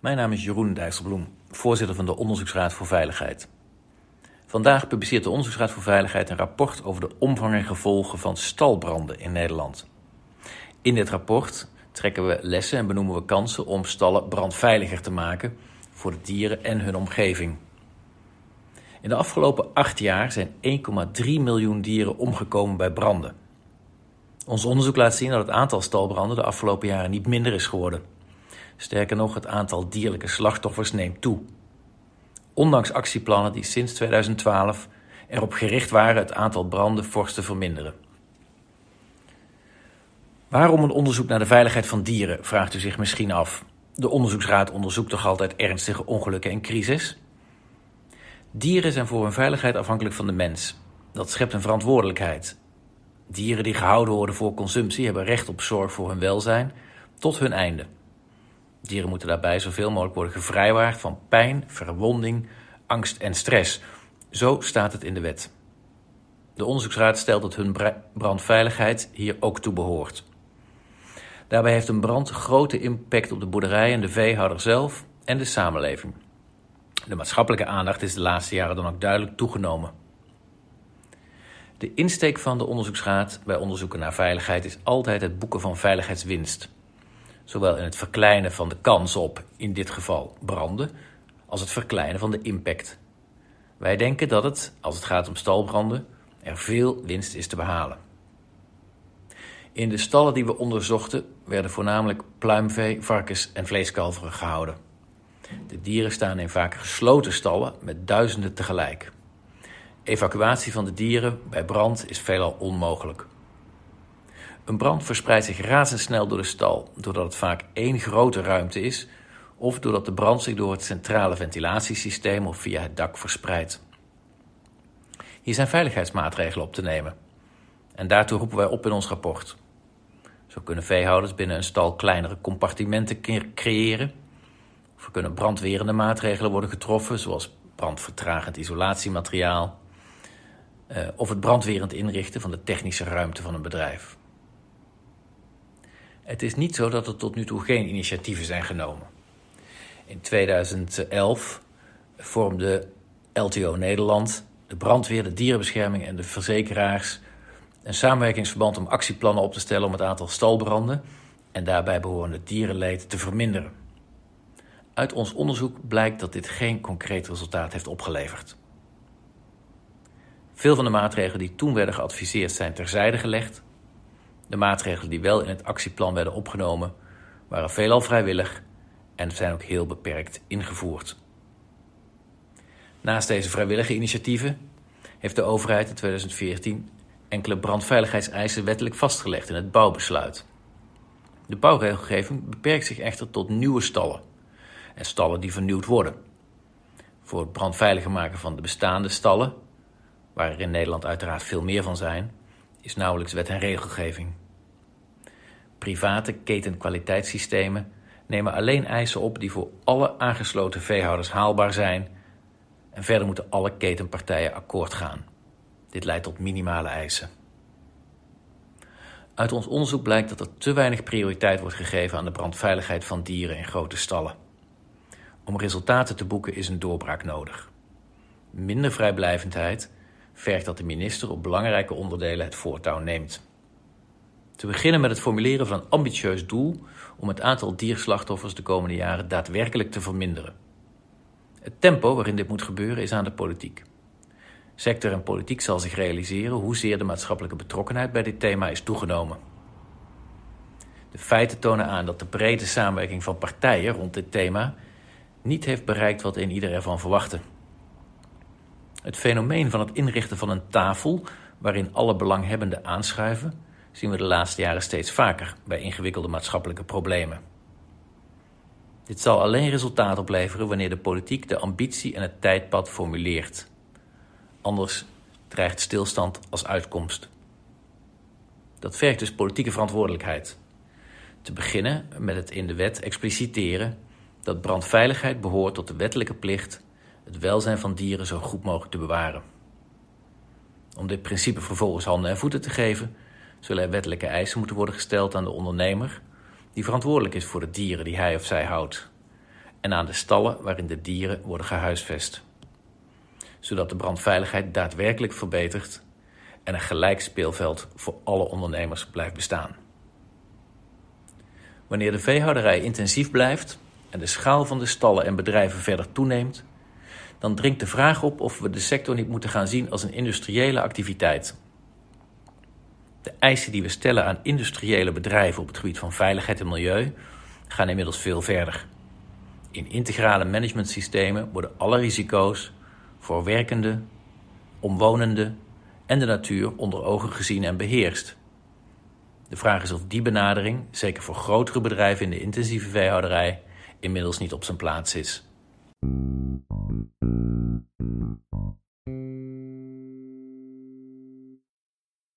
Mijn naam is Jeroen Dijsselbloem, voorzitter van de Onderzoeksraad voor Veiligheid. Vandaag publiceert de Onderzoeksraad voor Veiligheid een rapport over de omvang en gevolgen van stalbranden in Nederland. In dit rapport trekken we lessen en benoemen we kansen om stallen brandveiliger te maken voor de dieren en hun omgeving. In de afgelopen acht jaar zijn 1,3 miljoen dieren omgekomen bij branden. Ons onderzoek laat zien dat het aantal stalbranden de afgelopen jaren niet minder is geworden. Sterker nog, het aantal dierlijke slachtoffers neemt toe. Ondanks actieplannen die sinds 2012 erop gericht waren het aantal branden fors te verminderen. Waarom een onderzoek naar de veiligheid van dieren, vraagt u zich misschien af. De onderzoeksraad onderzoekt toch altijd ernstige ongelukken en crisis? Dieren zijn voor hun veiligheid afhankelijk van de mens. Dat schept een verantwoordelijkheid. Dieren die gehouden worden voor consumptie hebben recht op zorg voor hun welzijn tot hun einde. Dieren moeten daarbij zoveel mogelijk worden gevrijwaard van pijn, verwonding, angst en stress. Zo staat het in de wet. De onderzoeksraad stelt dat hun brandveiligheid hier ook toe behoort. Daarbij heeft een brand grote impact op de boerderij en de veehouder zelf en de samenleving. De maatschappelijke aandacht is de laatste jaren dan ook duidelijk toegenomen. De insteek van de onderzoeksraad bij onderzoeken naar veiligheid is altijd het boeken van veiligheidswinst. Zowel in het verkleinen van de kans op, in dit geval branden, als het verkleinen van de impact. Wij denken dat het, als het gaat om stalbranden, er veel winst is te behalen. In de stallen die we onderzochten werden voornamelijk pluimvee, varkens en vleeskalveren gehouden. De dieren staan in vaak gesloten stallen met duizenden tegelijk. Evacuatie van de dieren bij brand is veelal onmogelijk. Een brand verspreidt zich razendsnel door de stal, doordat het vaak één grote ruimte is, of doordat de brand zich door het centrale ventilatiesysteem of via het dak verspreidt. Hier zijn veiligheidsmaatregelen op te nemen. En daartoe roepen wij op in ons rapport. Zo kunnen veehouders binnen een stal kleinere compartimenten creëren. Of er kunnen brandwerende maatregelen worden getroffen, zoals brandvertragend isolatiemateriaal. Uh, of het brandwerend inrichten van de technische ruimte van een bedrijf. Het is niet zo dat er tot nu toe geen initiatieven zijn genomen. In 2011 vormde LTO Nederland, de brandweer, de dierenbescherming en de verzekeraars een samenwerkingsverband om actieplannen op te stellen om het aantal stalbranden en daarbij behorende dierenleed te verminderen. Uit ons onderzoek blijkt dat dit geen concreet resultaat heeft opgeleverd. Veel van de maatregelen die toen werden geadviseerd zijn terzijde gelegd. De maatregelen die wel in het actieplan werden opgenomen waren veelal vrijwillig en zijn ook heel beperkt ingevoerd. Naast deze vrijwillige initiatieven heeft de overheid in 2014 enkele brandveiligheidseisen wettelijk vastgelegd in het bouwbesluit. De bouwregelgeving beperkt zich echter tot nieuwe stallen en stallen die vernieuwd worden. Voor het brandveiliger maken van de bestaande stallen, waar er in Nederland uiteraard veel meer van zijn, is nauwelijks wet en regelgeving. Private ketenkwaliteitssystemen nemen alleen eisen op die voor alle aangesloten veehouders haalbaar zijn en verder moeten alle ketenpartijen akkoord gaan. Dit leidt tot minimale eisen. Uit ons onderzoek blijkt dat er te weinig prioriteit wordt gegeven aan de brandveiligheid van dieren in grote stallen. Om resultaten te boeken is een doorbraak nodig. Minder vrijblijvendheid vergt dat de minister op belangrijke onderdelen het voortouw neemt. Te beginnen met het formuleren van een ambitieus doel om het aantal dierslachtoffers de komende jaren daadwerkelijk te verminderen. Het tempo waarin dit moet gebeuren is aan de politiek. Sector en politiek zal zich realiseren hoezeer de maatschappelijke betrokkenheid bij dit thema is toegenomen. De feiten tonen aan dat de brede samenwerking van partijen rond dit thema niet heeft bereikt wat een ieder ervan verwachtte. Het fenomeen van het inrichten van een tafel waarin alle belanghebbenden aanschuiven, zien we de laatste jaren steeds vaker bij ingewikkelde maatschappelijke problemen. Dit zal alleen resultaat opleveren wanneer de politiek de ambitie en het tijdpad formuleert. Anders dreigt stilstand als uitkomst. Dat vergt dus politieke verantwoordelijkheid. Te beginnen met het in de wet expliciteren dat brandveiligheid behoort tot de wettelijke plicht het welzijn van dieren zo goed mogelijk te bewaren. Om dit principe vervolgens handen en voeten te geven, zullen er wettelijke eisen moeten worden gesteld aan de ondernemer die verantwoordelijk is voor de dieren die hij of zij houdt en aan de stallen waarin de dieren worden gehuisvest, zodat de brandveiligheid daadwerkelijk verbetert en een gelijk speelveld voor alle ondernemers blijft bestaan. Wanneer de veehouderij intensief blijft en de schaal van de stallen en bedrijven verder toeneemt, dan dringt de vraag op of we de sector niet moeten gaan zien als een industriële activiteit. De eisen die we stellen aan industriële bedrijven op het gebied van veiligheid en milieu gaan inmiddels veel verder. In integrale managementsystemen worden alle risico's voor werkenden, omwonenden en de natuur onder ogen gezien en beheerst. De vraag is of die benadering, zeker voor grotere bedrijven in de intensieve veehouderij, inmiddels niet op zijn plaats is. Thank you.